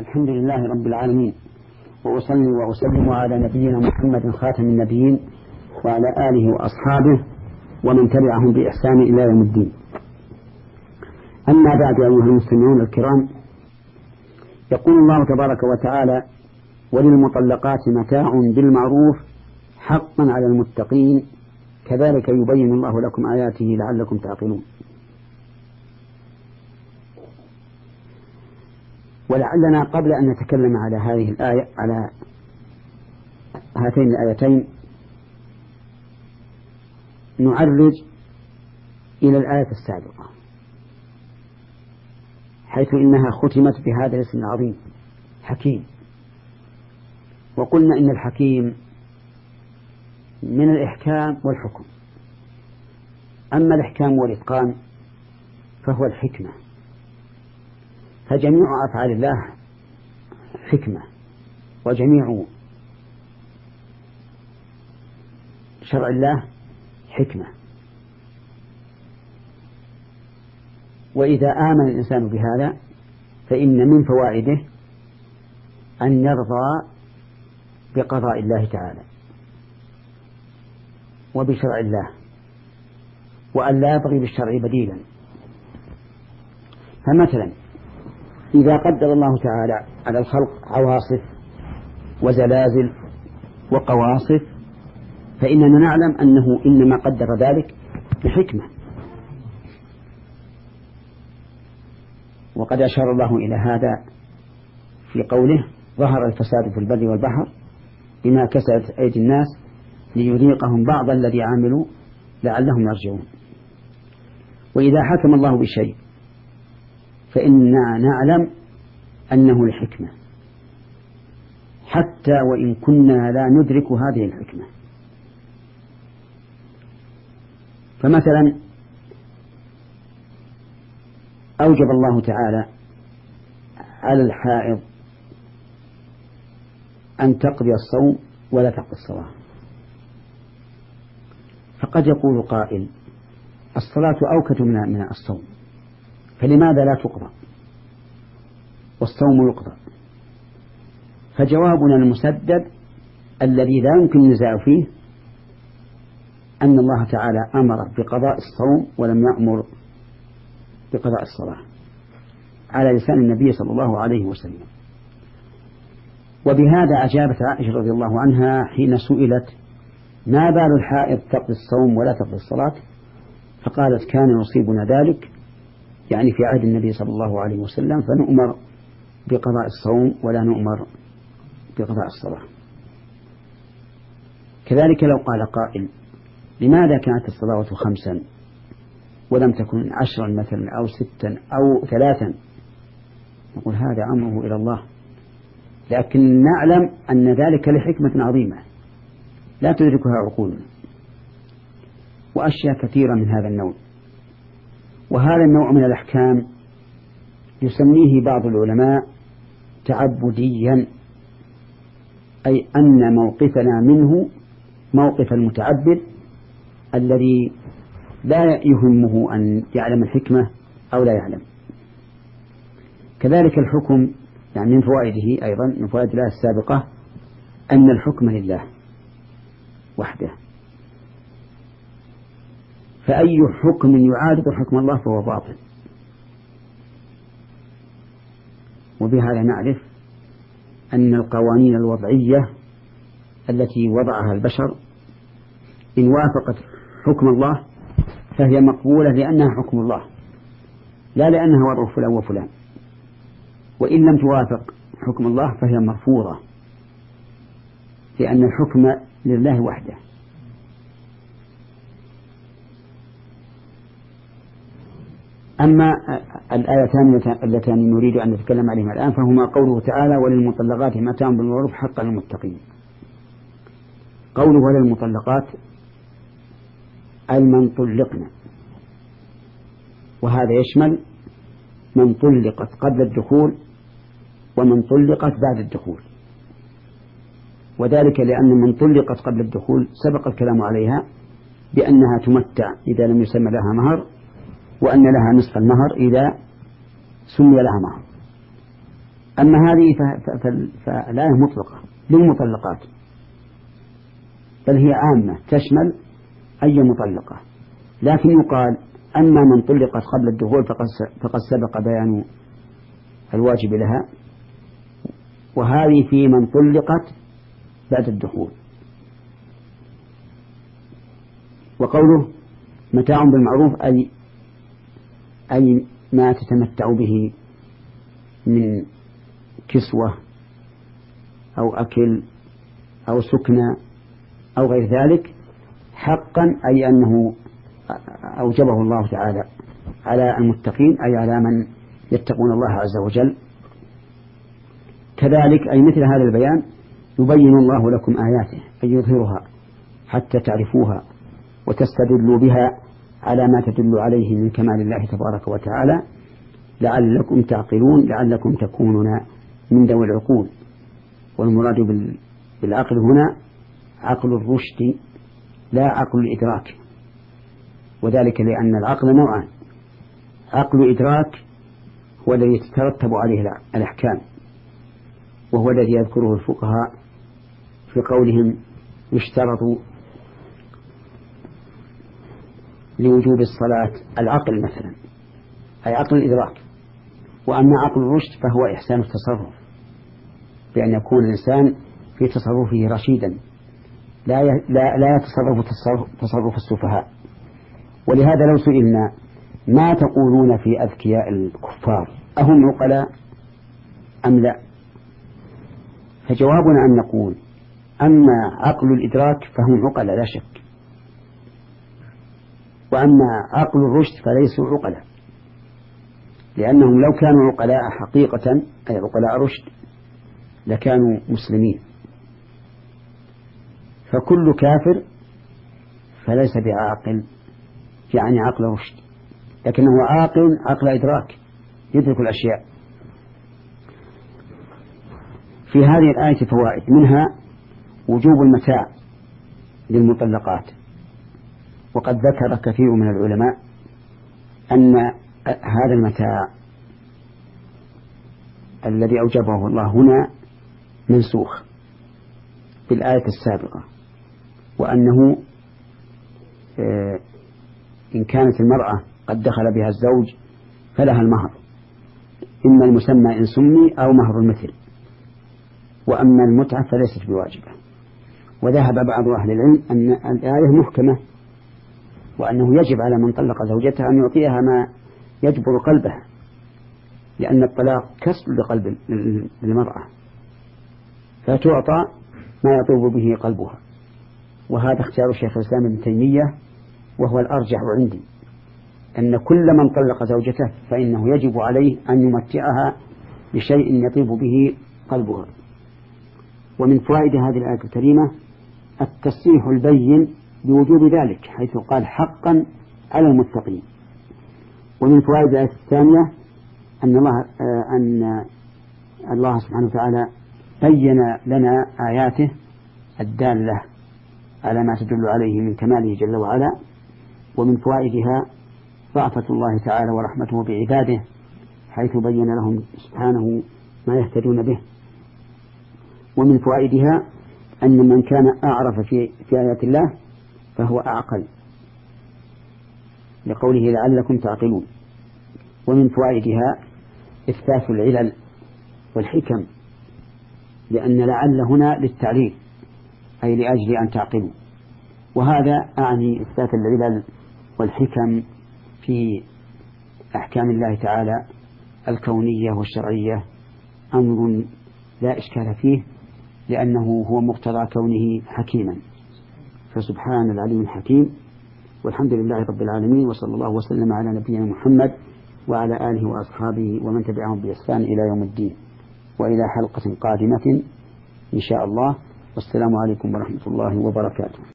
الحمد لله رب العالمين. وأصلي وأسلم على نبينا محمد خاتم النبيين وعلى آله وأصحابه ومن تبعهم بإحسان إلى يوم الدين. أما بعد أيها المستمعون الكرام يقول الله تبارك وتعالى وللمطلقات متاع بالمعروف حقا على المتقين. كذلك يبين الله لكم آياته لعلكم تعقلون. ولعلنا قبل أن نتكلم على هذه الآية على هاتين الآيتين نعرج إلى الآية السابقة حيث إنها ختمت بهذا الاسم العظيم حكيم. وقلنا إن الحكيم من الإحكام والحكم. أما الإحكام والإتقان فهو الحكمة. فجميع أفعال الله حكمة وجميع شرع الله حكمة. وإذا آمن الإنسان بهذا فإن من فوائده أن يرضى بقضاء الله تعالى وبشرع الله وأن لا يبغي بالشرع بديلا. فمثلا إذا قدر الله تعالى على الخلق عواصف وزلازل وقواصف فإننا نعلم أنه إنما قدر ذلك بحكمة. وقد أشار الله إلى هذا في قوله ظهر الفساد في البر والبحر بما كسبت أيدي الناس ليذيقهم بعض الذي عملوا لعلهم يرجعون. وإذا حكم الله بشيء فإنا نعلم أنه الحكمة. حتى وإن كنا لا ندرك هذه الحكمة. فمثلا أوجب الله تعالى على الحائض أن تقضي الصوم ولا تقضي الصلاة. فقد يقول قائل الصلاة أوكد من الصوم. فلماذا لا تقضى؟ والصوم يقضى. فجوابنا المسدد الذي لا يمكن النزاع فيه أن الله تعالى أمر بقضاء الصوم ولم يأمر بقضاء الصلاة على لسان النبي صلى الله عليه وسلم. وبهذا أجابت عائشة رضي الله عنها حين سئلت ما بال الحائض تقضي الصوم ولا تقضي الصلاة؟ فقالت كان يصيبنا ذلك يعني في عهد النبي صلى الله عليه وسلم فنؤمر بقضاء الصوم ولا نؤمر بقضاء الصلاة. كذلك لو قال قائل لماذا كانت الصلاة خمسا ولم تكن عشرا مثلا أو ستا أو ثلاثا؟ نقول هذا أمره إلى الله. لكن نعلم أن ذلك لحكمة عظيمة لا تدركها عقولنا. وأشياء كثيرة من هذا النوع. وهذا النوع من الأحكام يسميه بعض العلماء تعبديا أي أن موقفنا منه موقف المتعبد الذي لا يهمه أن يعلم الحكمة أو لا يعلم. كذلك الحكم يعني من فوائده أيضا من فوائد الله السابقة أن الحكم لله وحده. فأي حكم يعارض حكم الله فهو باطل. وبهذا نعرف أن القوانين الوضعية التي وضعها البشر إن وافقت حكم الله فهي مقبولة لأنها حكم الله لا لأنها وضع فلان وفلان. وإن لم توافق حكم الله فهي مرفوضة لأن الحكم لله وحده. أما الآيتان اللتان نريد أن نتكلم عليهما الآن فهما قوله تعالى وللمطلقات متاع بالمعروف حقا للمتقين قوله وللمطلقات أي من طلقنا وهذا يشمل من طلقت قبل الدخول ومن طلقت بعد الدخول وذلك لأن من طلقت قبل الدخول سبق الكلام عليها بأنها تمتع إذا لم يسمى لها مهر وأن لها نصف المهر إذا سمي لها مهر أما هذه فالآية مطلقة للمطلقات. بل هي عامة تشمل أي مطلقة. لكن يقال أما من طلقت قبل الدخول فقد سبق بيان الواجب لها. وهذه في من طلقت بعد الدخول. وقوله متاع بالمعروف أي أي ما تتمتع به من كسوة أو أكل أو سكنى أو غير ذلك حقا أي أنه أوجبه الله تعالى على المتقين أي على من يتقون الله عز وجل. كذلك أي مثل هذا البيان يبين الله لكم آياته أي يظهرها حتى تعرفوها وتستدلوا بها على ما تدل عليه من كمال الله تبارك وتعالى. لعلكم تعقلون لعلكم تكونون من ذوي العقول. والمراد بالعقل هنا عقل الرشد لا عقل الإدراك. وذلك لأن العقل نوعان. عقل إدراك هو الذي تترتب عليه الأحكام. وهو الذي يذكره الفقهاء في قولهم يشترط لوجوب الصلاة العقل مثلا أي عقل الإدراك. وأما عقل الرشد فهو إحسان التصرف بأن يكون الإنسان في تصرفه رشيدا لا لا يتصرف تصرف السفهاء. ولهذا لو سئلنا ما تقولون في أذكياء الكفار أهم عقلاء أم لا؟ فجوابنا أن نقول أما عقل الإدراك فهم عقلاء لا شك. وأما عقل الرشد فليسوا عقلاء. لأنهم لو كانوا عقلاء حقيقة أي عقلاء رشد لكانوا مسلمين. فكل كافر فليس بعاقل يعني عقل رشد. لكنه عاقل عقل إدراك يدرك الأشياء. في هذه الآية فوائد. منها وجوب المتاع للمطلقات. وقد ذكر كثير من العلماء أن هذا المتاع الذي أوجبه الله هنا منسوخ بالآية السابقة وأنه آه، إن كانت المرأة قد دخل بها الزوج فلها المهر. إما المسمى إن سمي أو مهر المثل. وأما المتعة فليست بواجبة. وذهب بعض أهل العلم أن الآية محكمة وأنه يجب على من طلق زوجته أن يعطيها ما يجبر قلبها لأن الطلاق كسر لقلب المرأة. فتعطى ما يطوب به قلبها. وهذا اختيار شيخ الإسلام ابن تيمية وهو الأرجح عندي. أن كل من طلق زوجته فإنه يجب عليه أن يمتعها بشيء يطيب به قلبها. ومن فوائد هذه الآية الكريمة التصريح البين بوجوب ذلك حيث قال حقا على المتقين. ومن فوائد الآية الثانية أن الله أن الله سبحانه وتعالى بين لنا آياته الدالة على ما تدل عليه من كماله جل وعلا ومن فوائدها رأفة الله تعالى ورحمته بعباده حيث بين لهم سبحانه ما يهتدون به. ومن فوائدها أن من كان أعرف في, في آيات الله فهو أعقل. لقوله لعلكم تعقلون. ومن فوائدها إثبات العلل والحكم لأن لعل هنا للتعليل أي لأجل أن تعقلوا. وهذا أعني إثبات العلل والحكم في أحكام الله تعالى الكونية والشرعية أمر لا إشكال فيه لأنه هو مقتضى كونه حكيما. فسبحان العليم الحكيم. والحمد لله رب العالمين وصلى الله وسلم على نبينا محمد وعلى آله وأصحابه ومن تبعهم بإحسان إلى يوم الدين. وإلى حلقة قادمة إن شاء الله. والسلام عليكم ورحمة الله وبركاته.